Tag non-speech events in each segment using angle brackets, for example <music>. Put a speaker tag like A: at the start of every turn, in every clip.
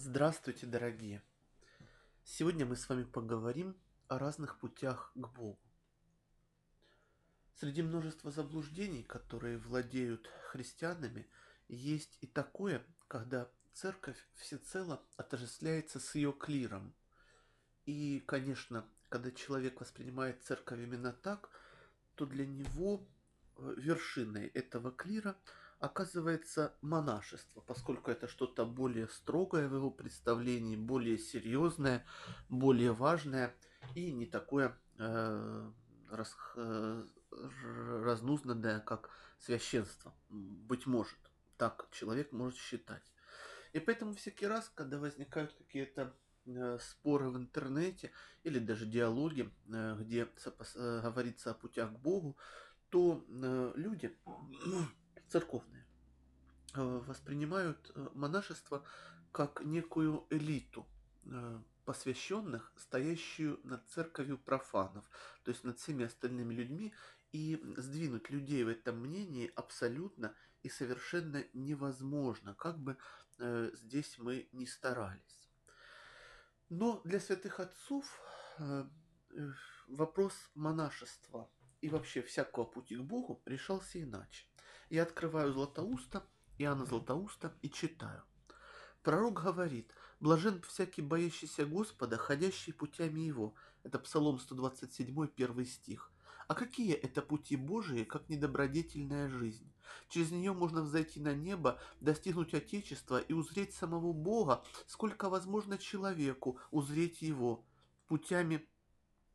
A: Здравствуйте, дорогие! Сегодня мы с вами поговорим о разных путях к Богу. Среди множества заблуждений, которые владеют христианами, есть и такое, когда церковь всецело отождествляется с ее клиром. И, конечно, когда человек воспринимает церковь именно так, то для него э, вершиной этого клира – оказывается монашество, поскольку это что-то более строгое в его представлении, более серьезное, более важное и не такое э, раз, э, разнузданное, как священство. Быть может, так человек может считать. И поэтому всякий раз, когда возникают какие-то э, споры в интернете или даже диалоги, э, где э, говорится о путях к Богу, то люди церковные э, воспринимают э, монашество как некую элиту э, посвященных, стоящую над церковью профанов, то есть над всеми остальными людьми, и сдвинуть людей в этом мнении абсолютно и совершенно невозможно, как бы здесь мы ни старались. Но для святых отцов вопрос монашества и вообще всякого пути к Богу решался иначе. Я открываю Златоуста, Иоанна Златоуста и читаю. Пророк говорит, блажен всякий боящийся Господа, ходящий путями Его. Это Псалом 127, первый стих. А какие это пути Божии, как недобродетельная жизнь? Через нее можно взойти на небо, достигнуть Отечества и узреть самого Бога, сколько возможно человеку узреть Его. Путями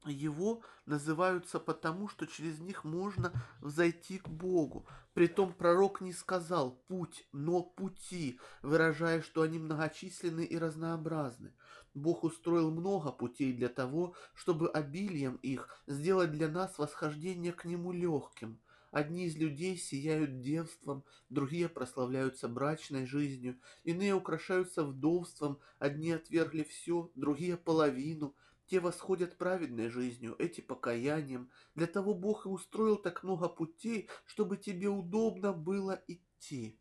A: его называются потому, что через них можно взойти к Богу. Притом пророк не сказал «путь», но «пути», выражая, что они многочисленны и разнообразны. Бог устроил много путей для того, чтобы обилием их сделать для нас восхождение к Нему легким. Одни из людей сияют девством, другие прославляются брачной жизнью, иные украшаются вдовством, одни отвергли все, другие половину – те восходят праведной жизнью, эти покаянием. Для того Бог и устроил так много путей, чтобы тебе удобно было идти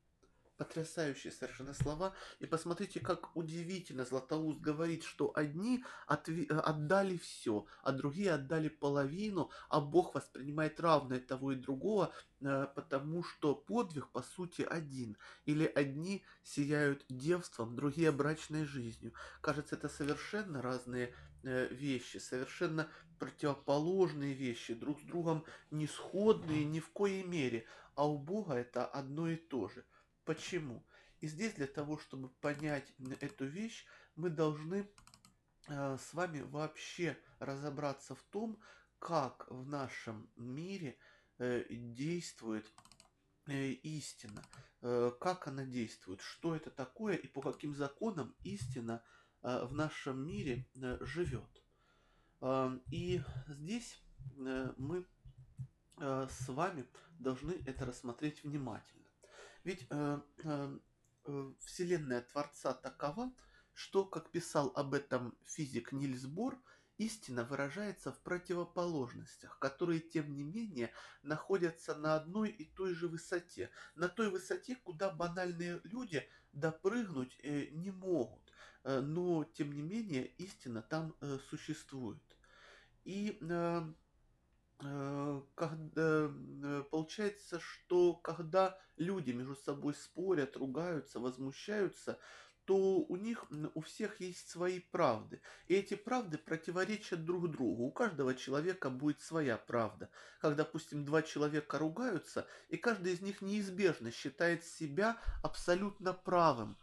A: потрясающие совершенно слова. И посмотрите, как удивительно Златоуст говорит, что одни отдали все, а другие отдали половину, а Бог воспринимает равное того и другого, э, потому что подвиг по сути один. Или одни сияют девством, другие брачной жизнью. Кажется, это совершенно разные вещи, совершенно противоположные вещи, друг с другом не сходные ни в коей мере, а у Бога это одно и то же. Почему? И здесь для того, чтобы понять эту вещь, мы должны э, с вами вообще разобраться в том, как в нашем мире э, действует э, истина, э, как она действует, что это такое и по каким законам истина э, в нашем мире э, живет. Э, и здесь э, мы э, с вами должны это рассмотреть внимательно. Ведь э, э, э, Вселенная Творца такова, что, как писал об этом физик Нильс Бор, истина выражается в противоположностях, которые, тем не менее, находятся на одной и той же высоте, на той высоте, куда банальные люди допрыгнуть э, не могут, э, но, тем не менее, истина там э, существует. И э, Э, когда, э, получается, что когда люди между собой спорят, ругаются, возмущаются, то у них, у всех есть свои правды. И эти правды противоречат друг другу. У каждого человека будет своя правда. Как, допустим, два человека ругаются, и каждый из них неизбежно считает себя абсолютно правым,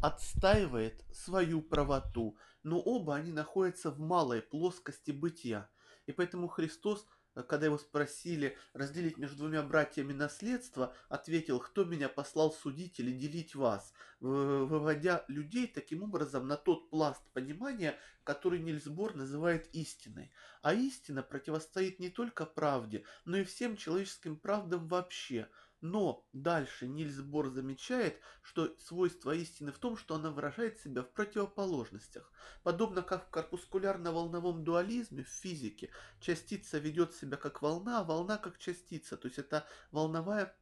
A: отстаивает свою правоту, но оба они находятся в малой плоскости бытия. И поэтому Христос когда его спросили разделить между двумя братьями наследство, ответил, кто меня послал судить или делить вас, выводя людей таким образом на тот пласт понимания, который Нильс Бор называет истиной. А истина противостоит не только правде, но и всем человеческим правдам вообще – но дальше Нильс Бор замечает, что свойство истины в том, что она выражает себя в противоположностях. Подобно как в корпускулярно-волновом дуализме в физике, частица ведет себя как волна, а волна как частица. То есть это волновая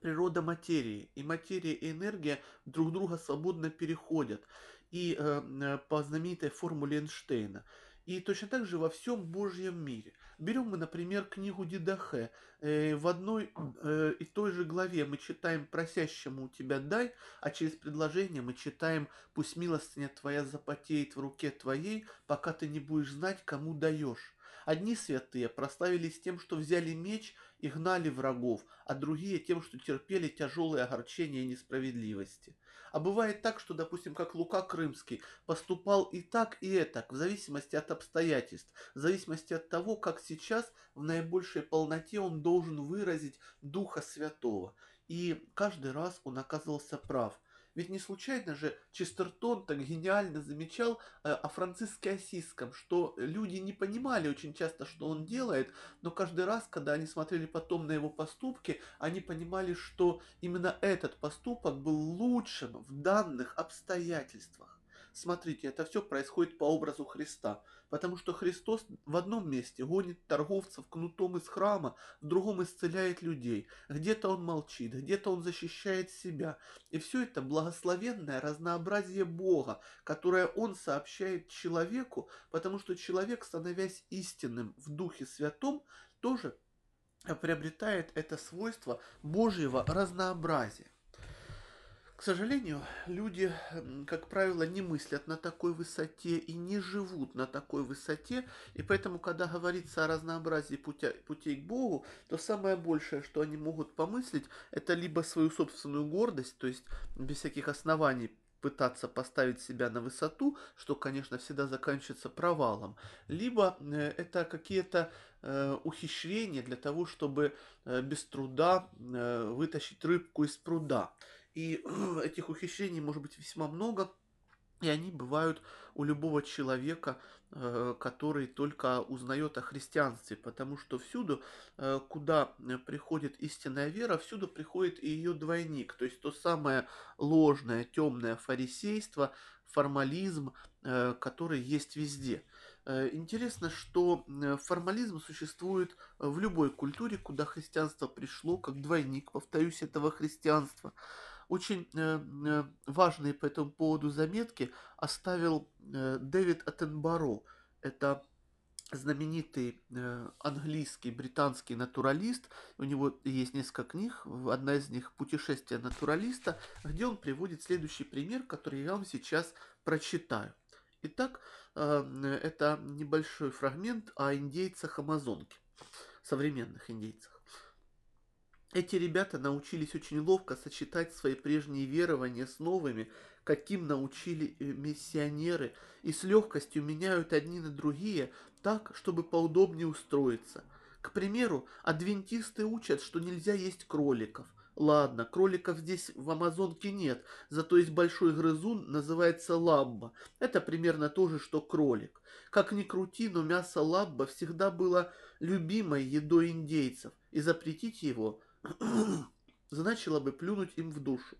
A: природа материи. И материя и энергия друг друга свободно переходят. и э, по знаменитой формуле Эйнштейна. И точно так же во всем Божьем мире. Берем мы, например, книгу Дидахе. Э, в одной э, и той же главе мы читаем «Просящему у тебя дай», а через предложение мы читаем «Пусть милостыня твоя запотеет в руке твоей, пока ты не будешь знать, кому даешь». Одни святые прославились тем, что взяли меч и гнали врагов, а другие тем, что терпели тяжелые огорчения и несправедливости. А бывает так, что, допустим, как Лука Крымский поступал и так, и это, в зависимости от обстоятельств, в зависимости от того, как сейчас в наибольшей полноте он должен выразить Духа Святого. И каждый раз он оказывался прав – ведь не случайно же Честертон так гениально замечал э, о Франциске Осиском, что люди не понимали очень часто, что он делает, но каждый раз, когда они смотрели потом на его поступки, они понимали, что именно этот поступок был лучшим в данных обстоятельствах. Смотрите, это все происходит по образу Христа. Потому что Христос в одном месте гонит торговцев кнутом из храма, в другом исцеляет людей. Где-то он молчит, где-то он защищает себя. И все это благословенное разнообразие Бога, которое он сообщает человеку, потому что человек, становясь истинным в Духе Святом, тоже приобретает это свойство Божьего разнообразия. К сожалению, люди, как правило, не мыслят на такой высоте и не живут на такой высоте, и поэтому, когда говорится о разнообразии путя, путей к Богу, то самое большее, что они могут помыслить, это либо свою собственную гордость, то есть без всяких оснований пытаться поставить себя на высоту, что, конечно, всегда заканчивается провалом, либо э, это какие-то э, ухищрения для того, чтобы э, без труда э, вытащить рыбку из пруда. И <clears throat> этих ухищрений может быть весьма много, и они бывают у любого человека, э, который только узнает о христианстве, потому что всюду, э, куда приходит истинная вера, всюду приходит и ее двойник, то есть то самое ложное, темное фарисейство, формализм, э, который есть везде. Интересно, что формализм существует в любой культуре, куда христианство пришло, как двойник, повторюсь, этого христианства. Очень э, э, важные по этому поводу заметки оставил э, Дэвид Аттенбаро. Это знаменитый английский, британский натуралист. У него есть несколько книг. Одна из них «Путешествие натуралиста», где он приводит следующий пример, который я вам сейчас прочитаю. Итак, это небольшой фрагмент о индейцах Амазонки, современных индейцах. Эти ребята научились очень ловко сочетать свои прежние верования с новыми, каким научили э, миссионеры, и с легкостью меняют одни на другие так, чтобы поудобнее устроиться. К примеру, адвентисты учат, что нельзя есть кроликов. Ладно, кроликов здесь в Амазонке нет, зато есть большой грызун, называется лабба. Это примерно то же, что кролик. Как ни крути, но мясо лабба всегда было любимой едой индейцев, и запретить его – <clears throat> значило бы плюнуть им в душу.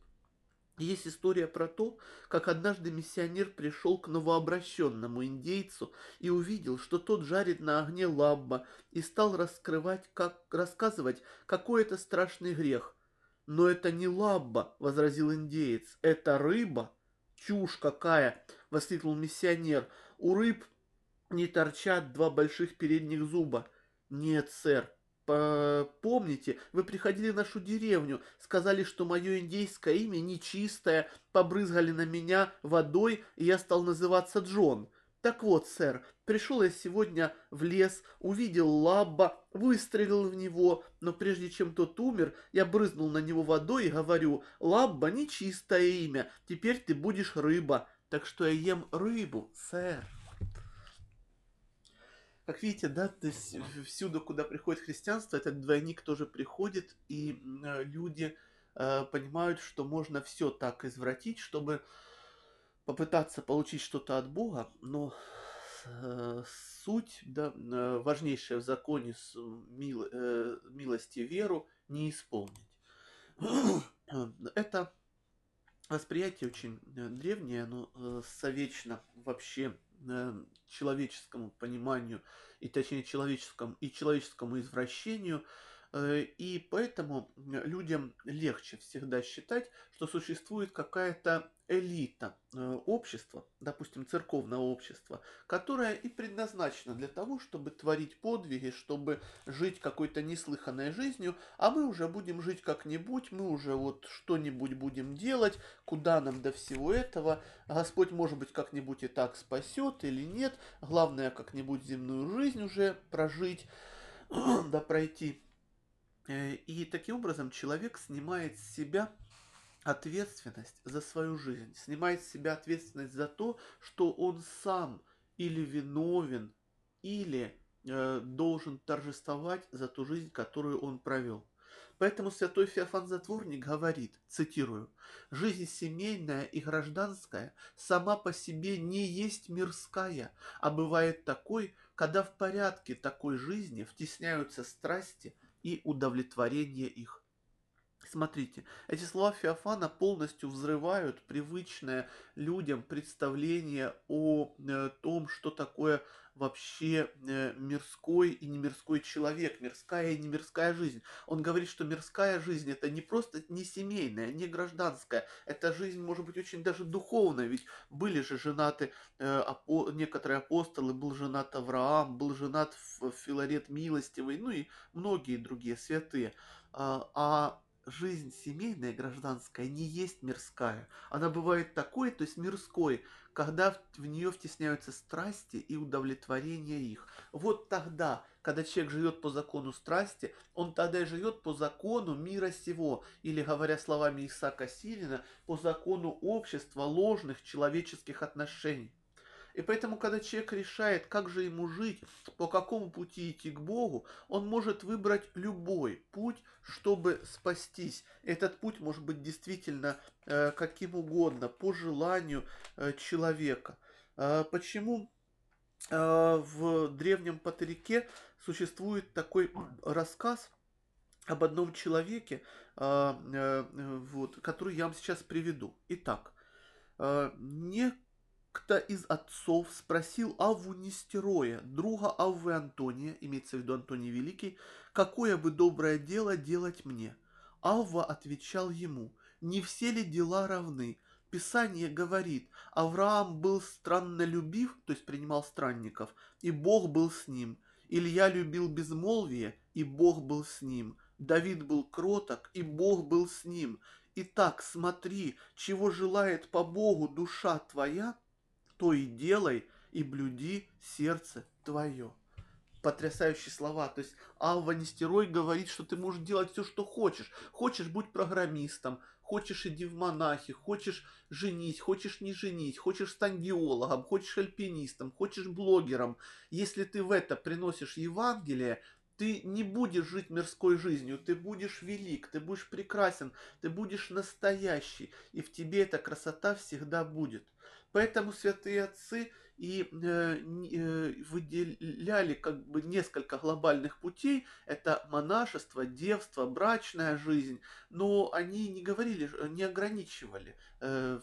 A: Есть история про то, как однажды миссионер пришел к новообращенному индейцу и увидел, что тот жарит на огне лабба, и стал раскрывать, как, рассказывать, какой это страшный грех. «Но это не лабба», — возразил индеец, — «это рыба». «Чушь какая!» — воскликнул миссионер. «У рыб не торчат два больших передних зуба». «Нет, сэр, Помните, вы приходили в нашу деревню, сказали, что мое индейское имя нечистое, побрызгали на меня водой, и я стал называться Джон. Так вот, сэр, пришел я сегодня в лес, увидел лабба, выстрелил в него, но прежде чем тот умер, я брызнул на него водой и говорю, лабба нечистое имя, теперь ты будешь рыба, так что я ем рыбу, сэр. Как видите, да, то есть всюду, куда приходит христианство, этот двойник тоже приходит, и э, люди э, понимают, что можно все так извратить, чтобы попытаться получить что-то от Бога, но э, суть, да, важнейшая в законе с мил, э, милости веру не исполнить. <clears throat> Это восприятие очень древнее, оно э, совечно вообще э, человеческому пониманию, и точнее человеческому и человеческому извращению, и поэтому людям легче всегда считать, что существует какая-то элита э, общества, допустим, церковное общество, которое и предназначено для того, чтобы творить подвиги, чтобы жить какой-то неслыханной жизнью, а мы уже будем жить как-нибудь, мы уже вот что-нибудь будем делать, куда нам до всего этого, Господь, может быть, как-нибудь и так спасет или нет, главное, как-нибудь земную жизнь уже прожить, <clears throat> да пройти. Э, и таким образом человек снимает с себя ответственность за свою жизнь, снимает с себя ответственность за то, что он сам или виновен, или э, должен торжествовать за ту жизнь, которую он провел. Поэтому святой Феофан Затворник говорит, цитирую, «Жизнь семейная и гражданская сама по себе не есть мирская, а бывает такой, когда в порядке такой жизни втесняются страсти и удовлетворение их. Смотрите, эти слова Феофана полностью взрывают привычное людям представление о э, том, что такое вообще э, мирской и не мирской человек, мирская и не мирская жизнь. Он говорит, что мирская жизнь это не просто не семейная, не гражданская, это жизнь может быть очень даже духовная, ведь были же женаты э, некоторые апостолы, был женат Авраам, был женат Филарет Милостивый, ну и многие другие святые. А, а жизнь семейная, гражданская, не есть мирская. Она бывает такой, то есть мирской, когда в нее втесняются страсти и удовлетворение их. Вот тогда, когда человек живет по закону страсти, он тогда и живет по закону мира сего, или, говоря словами Исаака Сирина, по закону общества ложных человеческих отношений. И поэтому, когда человек решает, как же ему жить, по какому пути идти к Богу, он может выбрать любой путь, чтобы спастись. Этот путь может быть действительно э, каким угодно, по желанию э, человека. Э, почему в древнем Патерике существует такой рассказ об одном человеке, вот, который я вам сейчас приведу. Итак, не кто из отцов спросил Авву Нестероя, друга Аввы Антония, имеется в виду Антоний Великий, какое бы доброе дело делать мне? Авва отвечал ему, не все ли дела равны? Писание говорит, Авраам был страннолюбив, то есть принимал странников, и Бог был с ним. Илья любил безмолвие, и Бог был с ним. Давид был кроток, и Бог был с ним. Итак, смотри, чего желает по Богу душа твоя, то и делай, и блюди сердце твое. Потрясающие слова. То есть Алва Нестерой говорит, что ты можешь делать все, что хочешь. Хочешь, будь программистом, хочешь, иди в монахи, хочешь, женись, хочешь, не женись, хочешь, стань геологом, хочешь, альпинистом, хочешь, блогером. Если ты в это приносишь Евангелие, ты не будешь жить мирской жизнью, ты будешь велик, ты будешь прекрасен, ты будешь настоящий, и в тебе эта красота всегда будет. Поэтому святые отцы и э, э, выделяли как бы несколько глобальных путей. Это монашество, девство, брачная жизнь. Но они не говорили, не ограничивали э,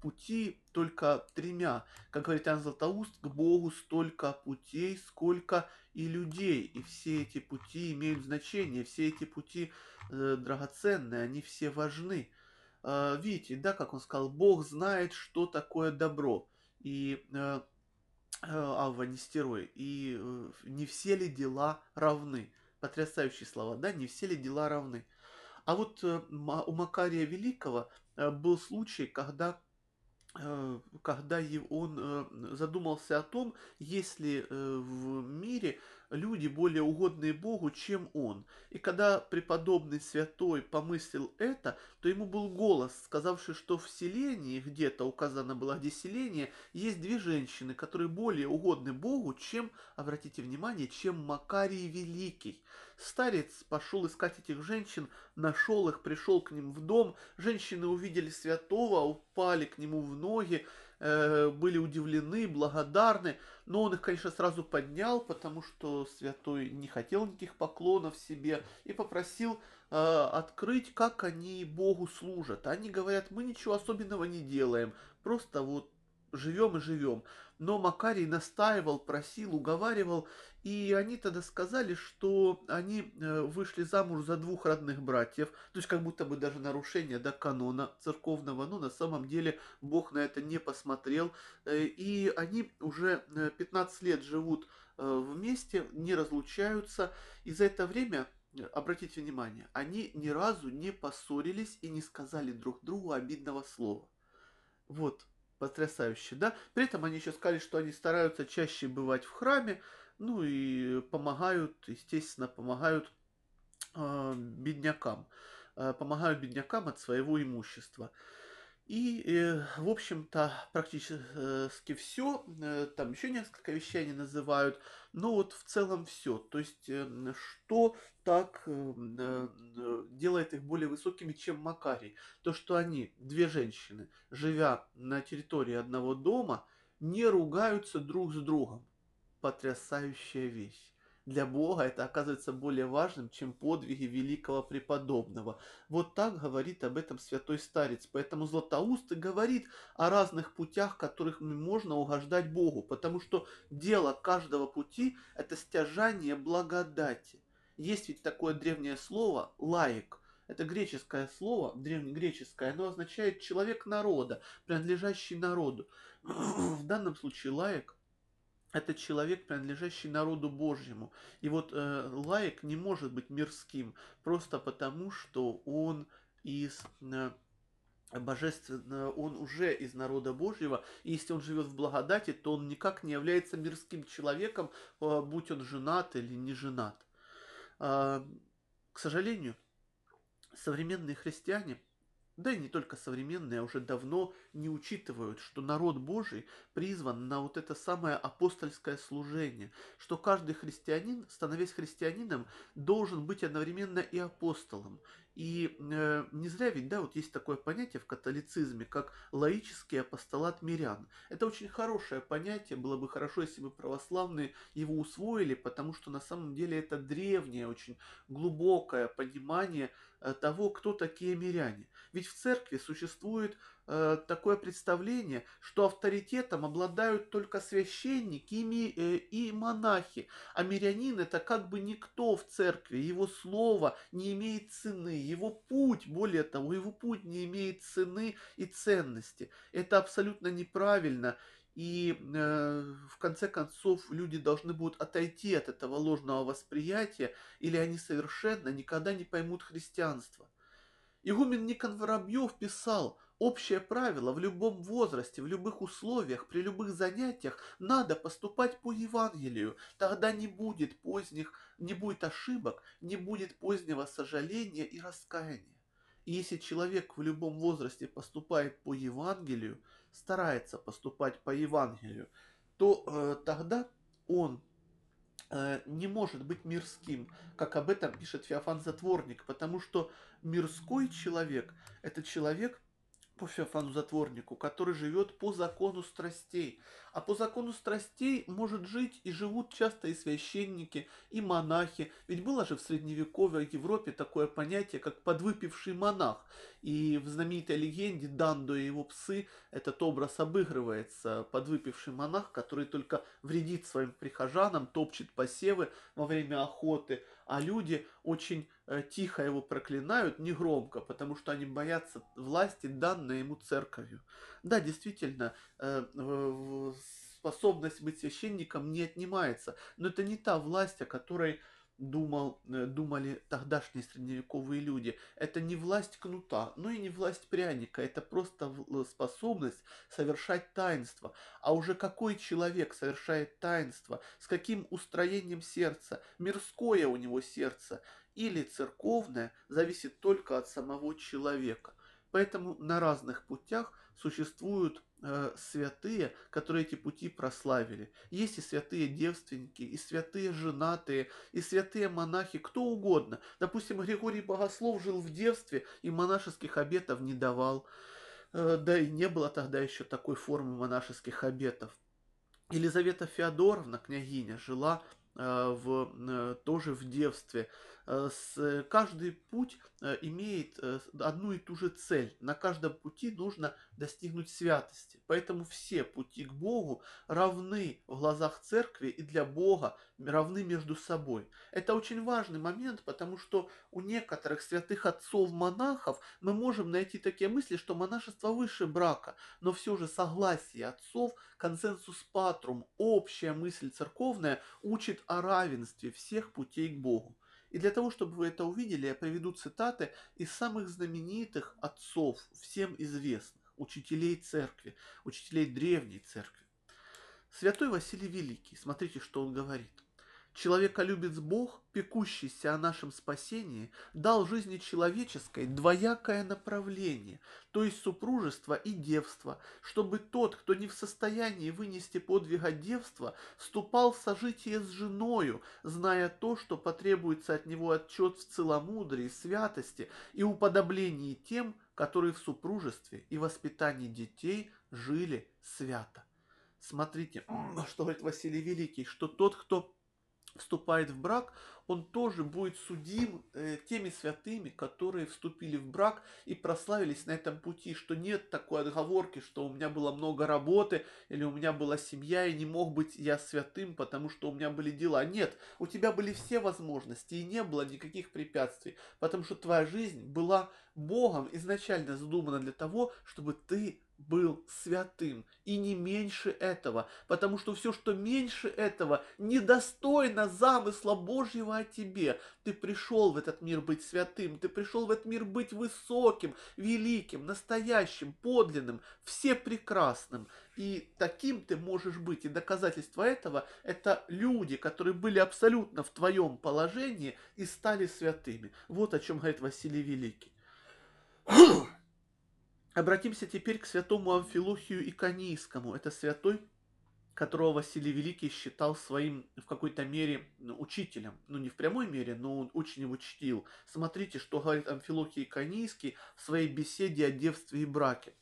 A: пути только тремя. Как говорит Иоанн Златоуст, к Богу столько путей, сколько и людей. И все эти пути имеют значение, все эти пути драгоценные, они все важны. А, видите, да, как он сказал, Бог знает, что такое добро. И э, э, Авва Нестерой. И э, не все ли дела равны? Потрясающие слова, да, не все ли дела равны? А вот у Макария Великого был случай, когда когда он задумался о том, есть ли в мире люди более угодные Богу, чем он. И когда преподобный святой помыслил это, то ему был голос, сказавший, что в селении, где-то указано было, где селение, есть две женщины, которые более угодны Богу, чем, обратите внимание, чем Макарий Великий. Старец пошел искать этих женщин, нашел их, пришел к ним в дом. Женщины увидели святого, упали к нему в ноги, Э, были удивлены, благодарны, но он их, конечно, сразу поднял, потому что святой не хотел никаких поклонов себе и попросил э, открыть, как они Богу служат. Они говорят, мы ничего особенного не делаем, просто вот живем и живем. Но Макарий настаивал, просил, уговаривал, и они тогда сказали, что они э, вышли замуж за двух родных братьев, то есть как будто бы даже нарушение да, канона церковного, но на самом деле Бог на это не посмотрел, э, и они уже 15 лет живут вместе, не разлучаются, и за это время обратите внимание, они ни разу не поссорились и не сказали друг другу обидного слова. Вот, потрясающе, да? При этом они еще сказали, что они стараются чаще бывать в храме, ну и помогают, естественно, помогают э, беднякам, э, помогают беднякам от своего имущества. И, э, в общем-то, практически все. Э, там еще несколько вещей они называют. Но вот в целом все. То есть, э, что так делает их более высокими, чем Макарий? То, что они, две женщины, живя на территории одного дома, не ругаются друг с другом. Потрясающая вещь для Бога это оказывается более важным, чем подвиги великого преподобного. Вот так говорит об этом святой старец. Поэтому Златоуст и говорит о разных путях, которых можно угождать Богу, потому что дело каждого пути – это стяжание благодати. Есть ведь такое древнее слово «лаик», это греческое слово, древнегреческое, оно означает человек народа, принадлежащий народу. <clears throat> В данном случае лаик это человек, принадлежащий народу Божьему. И вот э, лаик не может быть мирским, просто потому, что он из э, божественно, он уже из народа Божьего, и если он живет в благодати, то он никак не является мирским человеком, э, будь он женат или не женат. Э, к сожалению, современные христиане – да и не только современные, а уже давно не учитывают, что народ Божий призван на вот это самое апостольское служение, что каждый христианин, становясь христианином, должен быть одновременно и апостолом, и э, не зря ведь, да, вот есть такое понятие в католицизме, как лаический апостолат мирян. Это очень хорошее понятие, было бы хорошо, если бы православные его усвоили, потому что на самом деле это древнее, очень глубокое понимание э, того, кто такие миряне. Ведь в церкви существует Э, такое представление, что авторитетом обладают только священники и, э, и монахи, а мирянин это как бы никто в церкви, его слово не имеет цены, его путь, более того, его путь не имеет цены и ценности. Это абсолютно неправильно, и э, в конце концов люди должны будут отойти от этого ложного восприятия, или они совершенно никогда не поймут христианство. Игумен Никон Воробьев писал – Общее правило в любом возрасте, в любых условиях, при любых занятиях надо поступать по Евангелию. Тогда не будет поздних, не будет ошибок, не будет позднего сожаления и раскаяния. И если человек в любом возрасте поступает по Евангелию, старается поступать по Евангелию, то э, тогда он э, не может быть мирским, как об этом пишет Феофан Затворник, потому что мирской человек – это человек, по Феофану Затворнику, который живет по закону страстей. А по закону страстей может жить и живут часто и священники, и монахи. Ведь было же в средневековой Европе такое понятие, как подвыпивший монах. И в знаменитой легенде Дандо и его псы этот образ обыгрывается. Подвыпивший монах, который только вредит своим прихожанам, топчет посевы во время охоты, а люди очень э, тихо его проклинают, не громко, потому что они боятся власти, данной ему церковью. Да, действительно, э, способность быть священником не отнимается, но это не та власть, о которой думал, э, думали тогдашние средневековые люди. Это не власть кнута, но и не власть пряника. Это просто способность совершать таинство. А уже какой человек совершает таинство, с каким устроением сердца, мирское у него сердце или церковное, зависит только от самого человека. Поэтому на разных путях существуют святые, которые эти пути прославили. Есть и святые девственники, и святые женатые, и святые монахи, кто угодно. Допустим, Григорий Богослов жил в девстве и монашеских обетов не давал. Э, да и не было тогда еще такой формы монашеских обетов. Елизавета Феодоровна, княгиня, жила э, в, э, тоже в девстве. Э, с, каждый путь э, имеет э, одну и ту же цель. На каждом пути нужно достигнуть святости. Поэтому все пути к Богу равны в глазах церкви и для Бога равны между собой. Это очень важный момент, потому что у некоторых святых отцов-монахов мы можем найти такие мысли, что монашество выше брака, но все же согласие отцов, консенсус патрум, общая мысль церковная учит о равенстве всех путей к Богу. И для того, чтобы вы это увидели, я приведу цитаты из самых знаменитых отцов, всем известных, учителей церкви, учителей древней церкви. Святой Василий Великий, смотрите, что он говорит. Человеколюбец Бог, пекущийся о нашем спасении, дал жизни человеческой двоякое направление, то есть супружество и девство, чтобы тот, кто не в состоянии вынести подвига девства, вступал в сожитие с женою, зная то, что потребуется от него отчет в целомудрии, святости и уподоблении тем, которые в супружестве и воспитании детей жили свято. Смотрите, <clears throat> что говорит Василий Великий, что тот, кто вступает в брак, он тоже будет судим э, теми святыми, которые вступили в брак и прославились на этом пути, что нет такой отговорки, что у меня было много работы или у меня была семья и не мог быть я святым, потому что у меня были дела. Нет, у тебя были все возможности и не было никаких препятствий, потому что твоя жизнь была Богом изначально задумана для того, чтобы ты был святым, и не меньше этого, потому что все, что меньше этого, недостойно замысла Божьего о тебе. Ты пришел в этот мир быть святым, ты пришел в этот мир быть высоким, великим, настоящим, подлинным, всепрекрасным. И таким ты можешь быть. И доказательство этого – это люди, которые были абсолютно в твоем положении и стали святыми. Вот о чем говорит Василий Великий. Обратимся теперь к святому Амфилохию Иконийскому. Это святой, которого Василий Великий считал своим в какой-то мере ну, учителем. Ну, не в прямой мере, но он очень его чтил. Смотрите, что говорит Амфилохий Иконийский в своей беседе о девстве и браке.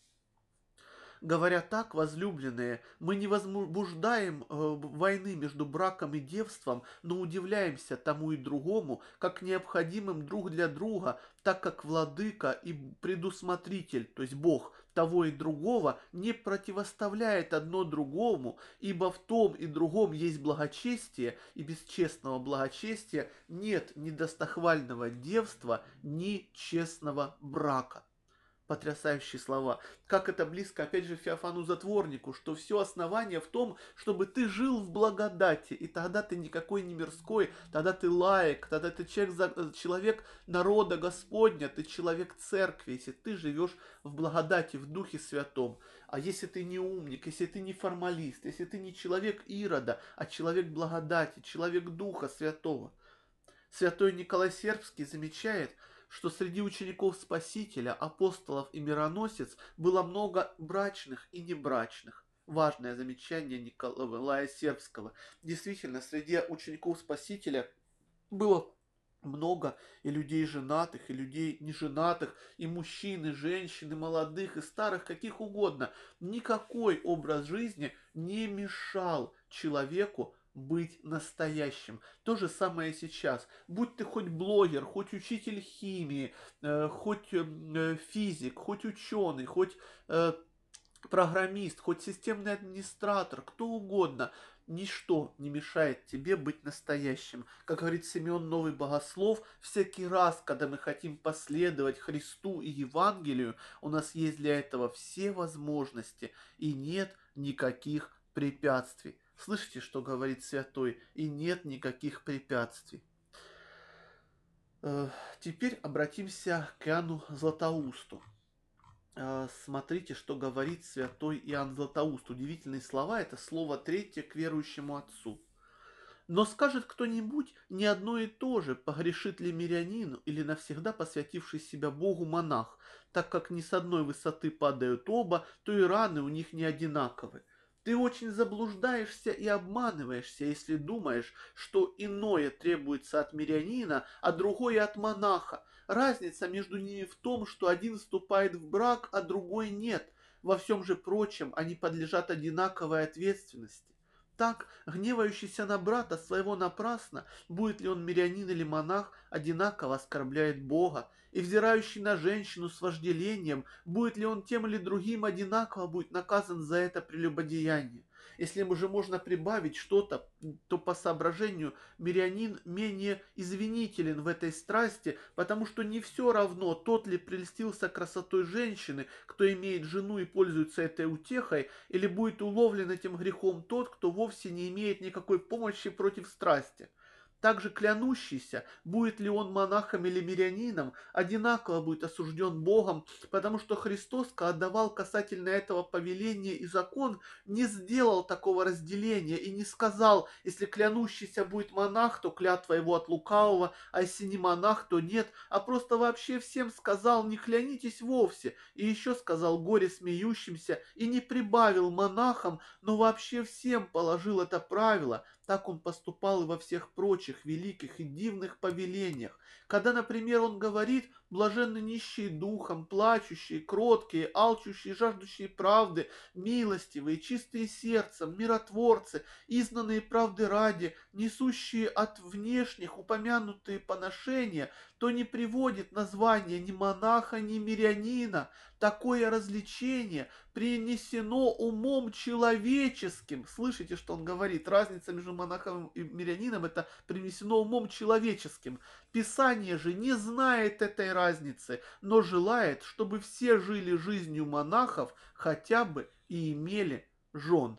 A: Говоря так, возлюбленные, мы не возбуждаем э, войны между браком и девством, но удивляемся тому и другому, как необходимым друг для друга, так как владыка и предусмотритель, то есть Бог, того и другого не противоставляет одно другому, ибо в том и другом есть благочестие, и без честного благочестия нет ни достохвального девства, ни честного брака потрясающие слова. Как это близко, опять же, Феофану Затворнику, что все основание в том, чтобы ты жил в благодати, и тогда ты никакой не мирской, тогда ты лаек, тогда ты человек, э, человек народа Господня, ты человек церкви, если ты живешь в благодати, в Духе Святом. А если ты не умник, если ты не формалист, если ты не человек Ирода, а человек благодати, человек Духа Святого. Святой Николай Сербский замечает, что среди учеников Спасителя, апостолов и мироносец было много брачных и небрачных. Важное замечание Николая Сербского. Действительно, среди учеников Спасителя было много и людей женатых, и людей неженатых, и мужчин, и женщин, и молодых, и старых, каких угодно. Никакой образ жизни не мешал человеку быть настоящим. То же самое сейчас. Будь ты хоть блогер, хоть учитель химии, э, хоть э, физик, хоть ученый, хоть э, программист, хоть системный администратор, кто угодно, ничто не мешает тебе быть настоящим. Как говорит Семен Новый Богослов, всякий раз, когда мы хотим последовать Христу и Евангелию, у нас есть для этого все возможности и нет никаких препятствий. Слышите, что говорит святой, и нет никаких препятствий. Э, теперь обратимся к Иоанну Златоусту. Э, смотрите, что говорит святой Иоанн Златоуст. Удивительные слова, это слово третье к верующему отцу. Но скажет кто-нибудь не одно и то же, погрешит ли мирянин или навсегда посвятивший себя Богу монах, так как ни с одной высоты падают оба, то и раны у них не одинаковы. Ты очень заблуждаешься и обманываешься, если думаешь, что иное требуется от мирянина, а другое от монаха. Разница между ними в том, что один вступает в брак, а другой нет. Во всем же прочем они подлежат одинаковой ответственности. Так, гневающийся на брата своего напрасно, будет ли он мирянин или монах, одинаково оскорбляет Бога, и взирающий на женщину с вожделением, будет ли он тем или другим, одинаково будет наказан за это прелюбодеяние. Если уже можно прибавить что-то, то по соображению мирянин менее извинителен в этой страсти, потому что не все равно, тот ли прельстился красотой женщины, кто имеет жену и пользуется этой утехой, или будет уловлен этим грехом тот, кто вовсе не имеет никакой помощи против страсти также клянущийся, будет ли он монахом или мирянином, одинаково будет осужден Богом, потому что Христос, когда давал касательно этого повеления и закон, не сделал такого разделения и не сказал, если клянущийся будет монах, то клятва его от лукавого, а если не монах, то нет, а просто вообще всем сказал, не клянитесь вовсе, и еще сказал горе смеющимся, и не прибавил монахам, но вообще всем положил это правило, так он поступал и во всех прочих великих и дивных повелениях. Когда, например, он говорит «блаженны нищие духом, плачущие, кроткие, алчущие, жаждущие правды, милостивые, чистые сердцем, миротворцы, изгнанные правды ради, несущие от внешних упомянутые поношения», то не приводит название ни монаха, ни мирянина. Такое развлечение принесено умом человеческим. Слышите, что он говорит? Разница между монахом и мирянином это принесено умом человеческим. Писание же не знает этой разницы, но желает, чтобы все жили жизнью монахов хотя бы и имели жен.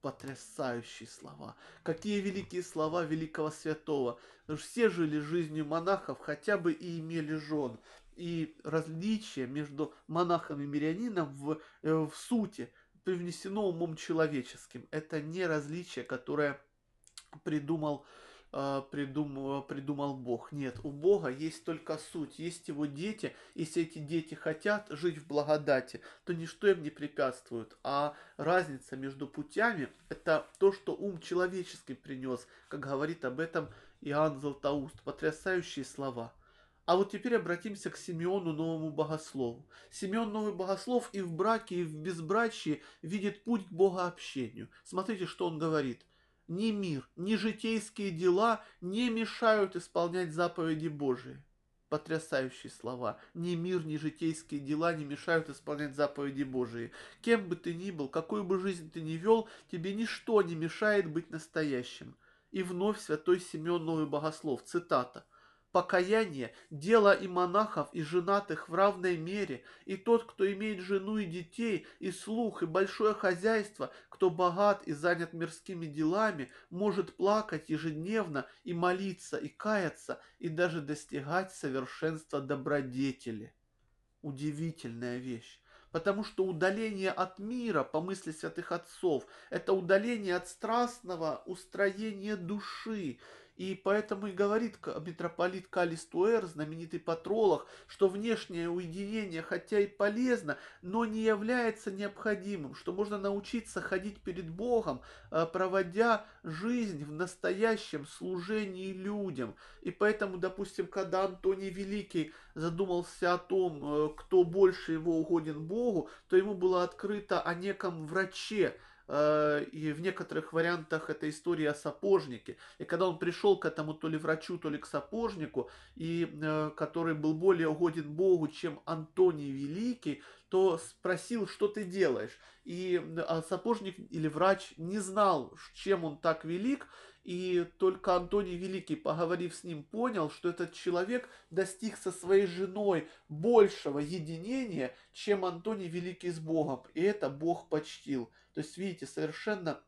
A: Потрясающие слова. Какие великие слова великого святого. Все жили жизнью монахов, хотя бы и имели жен. И различие между монахом и мирянином в, э, в сути привнесено умом человеческим. Это не различие, которое придумал а, придумал, придумал Бог. Нет, у Бога есть только суть, есть его дети. Если эти дети хотят жить в благодати, то ничто им не препятствует. А разница между путями – это то, что ум человеческий принес, как говорит об этом Иоанн Златоуст. Потрясающие слова. А вот теперь обратимся к Симеону Новому Богослову. Симеон Новый Богослов и в браке, и в безбрачии видит путь к Богообщению. Смотрите, что он говорит – ни мир, ни житейские дела не мешают исполнять заповеди Божии. Потрясающие слова. Ни мир, ни житейские дела не мешают исполнять заповеди Божии. Кем бы ты ни был, какую бы жизнь ты ни вел, тебе ничто не мешает быть настоящим. И вновь святой Симеон Новый Богослов, цитата – Покаяние – дело и монахов, и женатых в равной мере, и тот, кто имеет жену и детей, и слух, и большое хозяйство, кто богат и занят мирскими делами, может плакать ежедневно и молиться, и каяться, и даже достигать совершенства добродетели. Удивительная вещь. Потому что удаление от мира, по мысли святых отцов, это удаление от страстного устроения души, и поэтому и говорит митрополит Калистуэр, знаменитый патролог, что внешнее уединение, хотя и полезно, но не является необходимым, что можно научиться ходить перед Богом, э, проводя жизнь в настоящем служении людям. И поэтому, допустим, когда Антоний Великий задумался о том, э, кто больше его угоден Богу, то ему было открыто о неком враче, и в некоторых вариантах это история о сапожнике. И когда он пришел к этому то ли врачу, то ли к сапожнику, и э, который был более угоден Богу, чем Антоний Великий, то спросил, что ты делаешь. И а сапожник или врач не знал, чем он так велик, и только Антоний Великий, поговорив с ним, понял, что этот человек достиг со своей женой большего единения, чем Антоний Великий с Богом. И это Бог почтил. То есть, видите, совершенно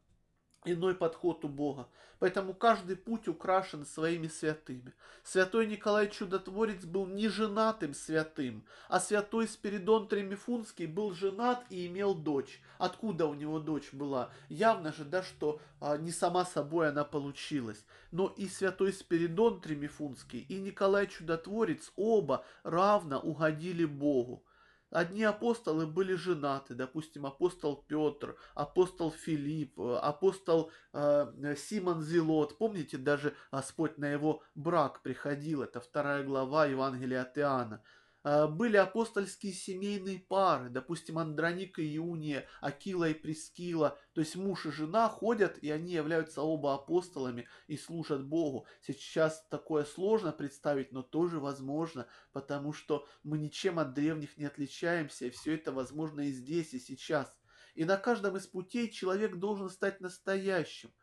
A: иной подход у Бога. Поэтому каждый путь украшен своими святыми. Святой Николай Чудотворец был не женатым святым, а святой Спиридон Тремифунский был женат и имел дочь. Откуда у него дочь была? Явно же, да, что а, не сама собой она получилась. Но и святой Спиридон Тремифунский, и Николай Чудотворец оба равно угодили Богу. Одни апостолы были женаты, допустим, апостол Петр, апостол Филипп, э, апостол э, Симон Зелот. Помните, даже Господь на его брак приходил, это вторая глава Евангелия от Иоанна. А, были апостольские семейные пары, допустим, Андроника и Иуния, Акила и Прескила, то есть муж и жена ходят, и они являются оба апостолами и служат Богу. Сейчас такое сложно представить, но тоже возможно, потому что мы ничем от древних не отличаемся, и все это возможно и здесь, и сейчас. И на каждом из путей человек должен стать настоящим –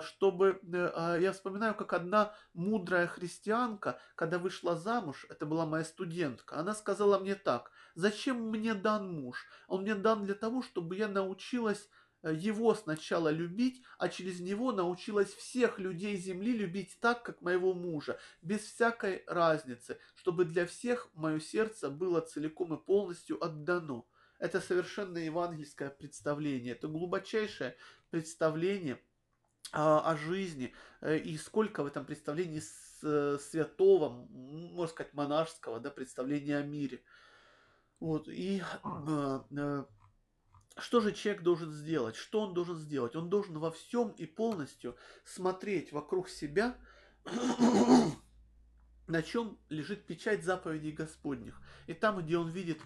A: чтобы... Э, а, я вспоминаю, как одна мудрая христианка, когда вышла замуж, это была моя студентка, она сказала мне так, зачем мне дан муж? Он мне дан для того, чтобы я научилась э, его сначала любить, а через него научилась всех людей земли любить так, как моего мужа, без всякой разницы, чтобы для всех мое сердце было целиком и полностью отдано. Это совершенно евангельское представление, это глубочайшее представление – а, о жизни э, и сколько в этом представлении э, святого, можно сказать, монашеского, да, представления о мире. Вот, и э, что же человек должен сделать? Что он должен сделать? Он должен во всем и полностью смотреть вокруг себя, <clears throat> на чем лежит печать заповедей Господних. И там, где он видит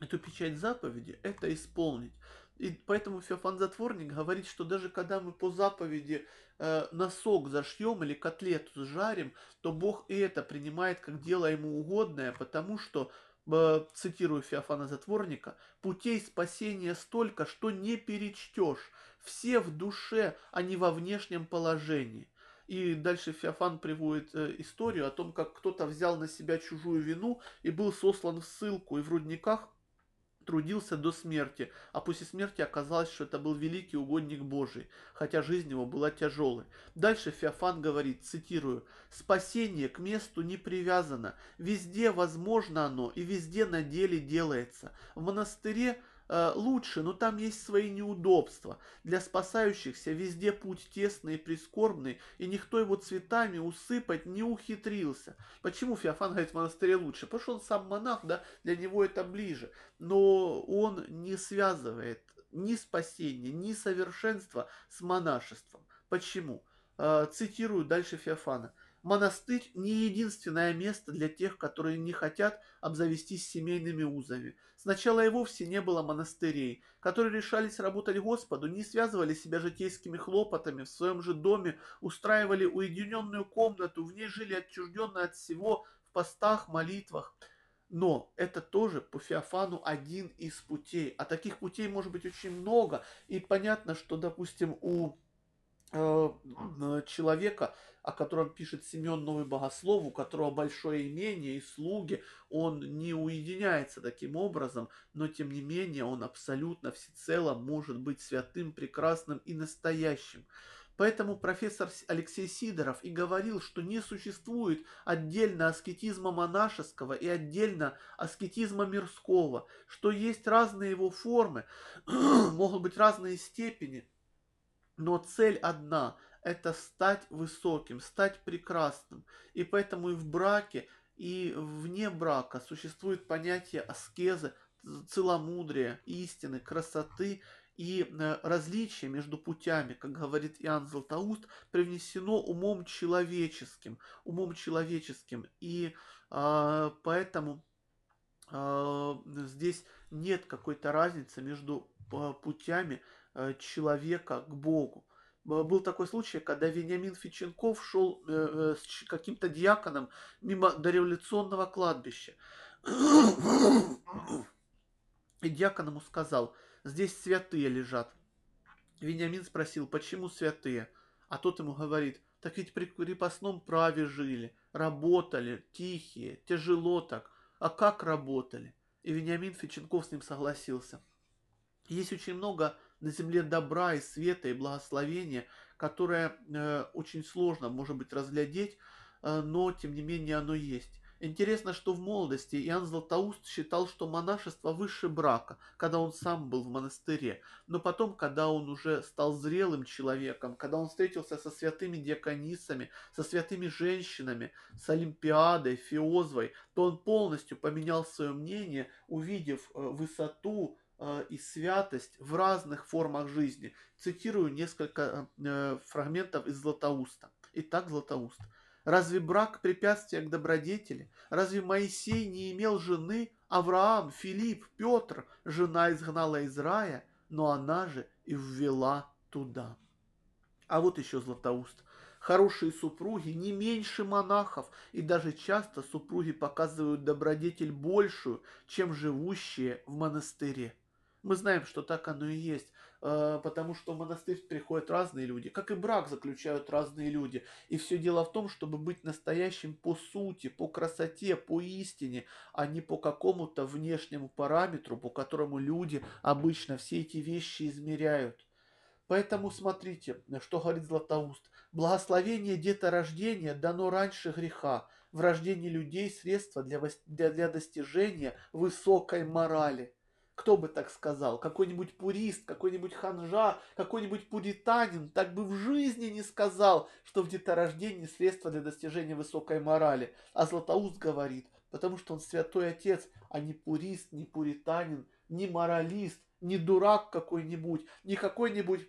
A: эту печать заповеди, это исполнить. И поэтому Феофан Затворник говорит, что даже когда мы по заповеди э, носок зашьем или котлету сжарим, то Бог и это принимает как дело ему угодное, потому что, э, цитирую Феофана Затворника, «путей спасения столько, что не перечтешь, все в душе, а не во внешнем положении». И дальше Феофан приводит э, историю о том, как кто-то взял на себя чужую вину и был сослан в ссылку, и в рудниках трудился до смерти, а после смерти оказалось, что это был великий угодник Божий, хотя жизнь его была тяжелой. Дальше Феофан говорит, цитирую, «Спасение к месту не привязано, везде возможно оно и везде на деле делается. В монастыре Э, лучше, но там есть свои неудобства. Для спасающихся везде путь тесный и прискорбный, и никто его цветами усыпать не ухитрился. Почему Феофан говорит в монастыре лучше? Потому что он сам монах, да, для него это ближе. Но он не связывает ни спасение, ни совершенство с монашеством. Почему? Э, цитирую дальше Феофана. Монастырь не единственное место для тех, которые не хотят обзавестись семейными узами. Сначала и вовсе не было монастырей, которые решались работать Господу, не связывали себя житейскими хлопотами, в своем же доме устраивали уединенную комнату, в ней жили отчужденно от всего, в постах, молитвах. Но это тоже по Феофану один из путей. А таких путей может быть очень много. И понятно, что, допустим, у человека о котором пишет Семен Новый Богослов, у которого большое имение и слуги, он не уединяется таким образом, но тем не менее он абсолютно всецело может быть святым, прекрасным и настоящим. Поэтому профессор Алексей Сидоров и говорил, что не существует отдельно аскетизма монашеского и отдельно аскетизма мирского, что есть разные его формы, <clears throat> могут быть разные степени, но цель одна – это стать высоким, стать прекрасным. И поэтому и в браке, и вне брака существует понятие аскезы, целомудрия, истины, красоты и э, различие между путями, как говорит Иоанн Златоуст, привнесено умом человеческим, умом человеческим. И э, поэтому э, здесь нет какой-то разницы между э, путями человека к Богу был такой случай, когда Вениамин Фиченков шел э, э, с каким-то диаконом мимо дореволюционного кладбища. И диакон ему сказал, здесь святые лежат. Вениамин спросил, почему святые? А тот ему говорит, так ведь при крепостном праве жили, работали, тихие, тяжело так. А как работали? И Вениамин Фиченков с ним согласился. Есть очень много на земле добра и света и благословения, которое э, очень сложно, может быть, разглядеть, э, но тем не менее оно есть. Интересно, что в молодости Иоанн Златоуст считал, что монашество выше брака, когда он сам был в монастыре. Но потом, когда он уже стал зрелым человеком, когда он встретился со святыми диаконисами, со святыми женщинами, с Олимпиадой, Фиозвой, то он полностью поменял свое мнение, увидев э, высоту, и святость в разных формах жизни. Цитирую несколько э, фрагментов из Златоуста. Итак, Златоуст. Разве брак препятствие к добродетели? Разве Моисей не имел жены? Авраам, Филипп, Петр, жена изгнала из рая, но она же и ввела туда. А вот еще Златоуст. Хорошие супруги не меньше монахов, и даже часто супруги показывают добродетель большую, чем живущие в монастыре. Мы знаем, что так оно и есть, э, потому что в монастырь приходят разные люди, как и брак заключают разные люди. И все дело в том, чтобы быть настоящим по сути, по красоте, по истине, а не по какому-то внешнему параметру, по которому люди обычно все эти вещи измеряют. Поэтому смотрите, что говорит Златоуст. Благословение деторождения дано раньше греха. В рождении людей средства для, для, для достижения высокой морали. Кто бы так сказал? Какой-нибудь пурист, какой-нибудь ханжа, какой-нибудь пуританин так бы в жизни не сказал, что в деторождении средства для достижения высокой морали. А Златоуст говорит, потому что он святой отец, а не пурист, не пуританин, не моралист, не дурак какой-нибудь, не какой-нибудь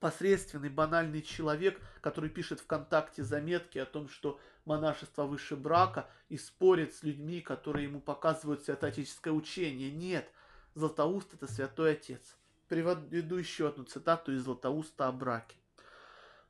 A: посредственный, банальный человек, который пишет ВКонтакте заметки о том, что монашество выше брака и спорит с людьми, которые ему показывают святоотеческое учение. Нет, Златоуст это святой отец. Приведу еще одну цитату из Златоуста о браке.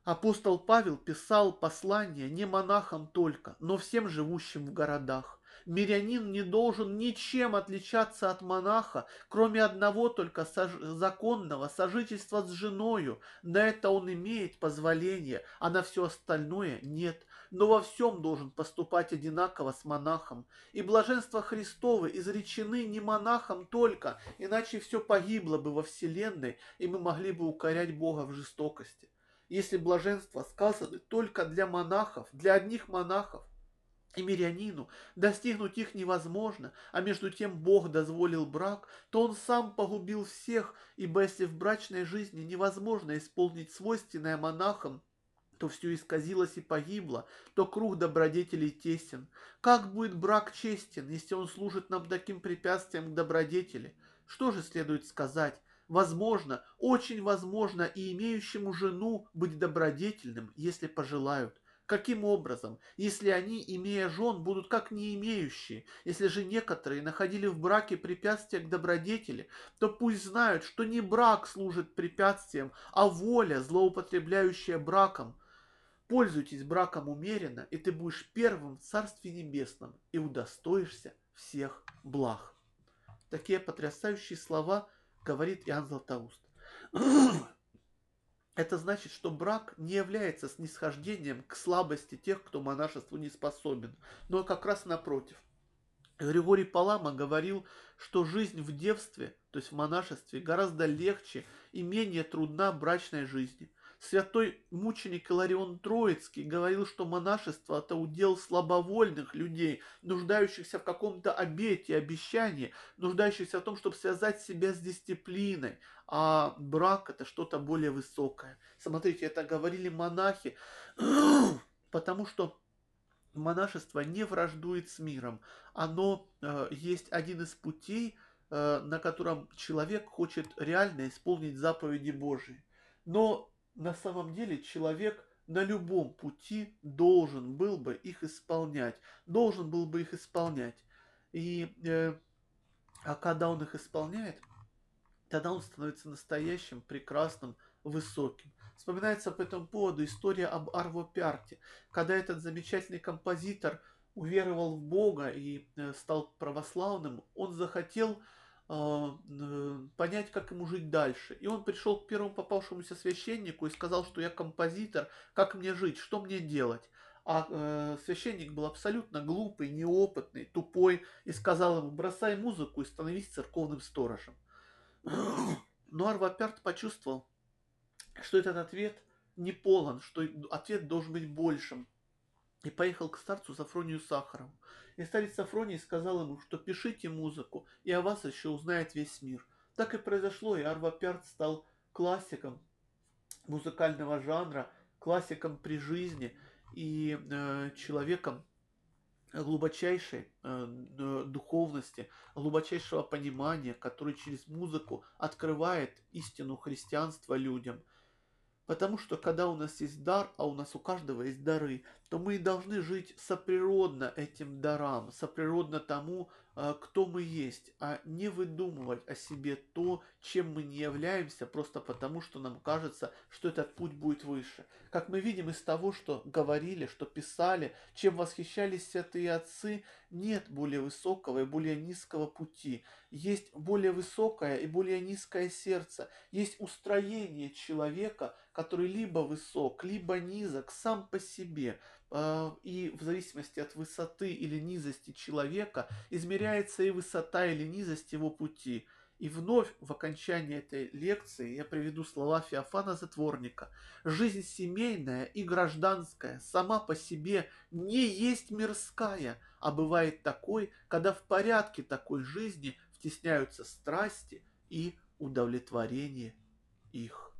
A: Апостол Павел писал послание не монахам только, но всем живущим в городах мирянин не должен ничем отличаться от монаха, кроме одного только сож... законного сожительства с женою. На это он имеет позволение, а на все остальное нет. Но во всем должен поступать одинаково с монахом. И блаженства Христовы изречены не монахам только, иначе все погибло бы во вселенной, и мы могли бы укорять Бога в жестокости. Если блаженство сказаны только для монахов, для одних монахов, и мирянину достигнуть их невозможно, а между тем Бог дозволил брак, то он сам погубил всех, ибо если в брачной жизни невозможно исполнить свойственное монахам, то все исказилось и погибло, то круг добродетелей тесен. Как будет брак честен, если он служит нам таким препятствием к добродетели? Что же следует сказать? Возможно, очень возможно и имеющему жену быть добродетельным, если пожелают. Каким образом, если они, имея жен, будут как не имеющие, если же некоторые находили в браке препятствия к добродетели, то пусть знают, что не брак служит препятствием, а воля, злоупотребляющая браком. Пользуйтесь браком умеренно, и ты будешь первым в Царстве Небесном и удостоишься всех благ. Такие потрясающие слова говорит Иоанн Златоуст. <clears throat> Это значит, что брак не является снисхождением к слабости тех, кто монашеству не способен, но как раз напротив. Григорий Палама говорил, что жизнь в девстве, то есть в монашестве, гораздо легче и менее трудна брачной жизни. Святой мученик Иларион Троицкий говорил, что монашество – это удел слабовольных людей, нуждающихся в каком-то обете, обещании, нуждающихся в том, чтобы связать себя с дисциплиной, а брак – это что-то более высокое. Смотрите, это говорили монахи, <clears throat> потому что монашество не враждует с миром. Оно э, есть один из путей, э, на котором человек хочет реально исполнить заповеди Божии. Но на самом деле человек на любом пути должен был бы их исполнять, должен был бы их исполнять. И э, а когда он их исполняет, тогда он становится настоящим, прекрасным, высоким. Вспоминается по этому поводу история об Арво Пярте, когда этот замечательный композитор уверовал в Бога и э, стал православным, он захотел понять, как ему жить дальше. И он пришел к первому попавшемуся священнику и сказал, что я композитор, как мне жить, что мне делать. А э, священник был абсолютно глупый, неопытный, тупой и сказал ему, бросай музыку и становись церковным сторожем. Но Арваперт почувствовал, что этот ответ не полон, что ответ должен быть большим. И поехал к старцу Сафронию Сахарову. И старец Сафроний сказал ему, что пишите музыку, и о вас еще узнает весь мир. Так и произошло, и Арва Пярт стал классиком музыкального жанра, классиком при жизни и э, человеком глубочайшей э, духовности, глубочайшего понимания, который через музыку открывает истину христианства людям. Потому что когда у нас есть дар, а у нас у каждого есть дары, то мы и должны жить соприродно этим дарам, соприродно тому, кто мы есть, а не выдумывать о себе то, чем мы не являемся, просто потому, что нам кажется, что этот путь будет выше. Как мы видим из того, что говорили, что писали, чем восхищались святые отцы, нет более высокого и более низкого пути. Есть более высокое и более низкое сердце. Есть устроение человека, который либо высок, либо низок сам по себе. А, и в зависимости от высоты или низости человека измеряется и высота или низость его пути. И вновь в окончании этой лекции я приведу слова Феофана Затворника. Жизнь семейная и гражданская сама по себе не есть мирская, а бывает такой, когда в порядке такой жизни втесняются страсти и удовлетворение их.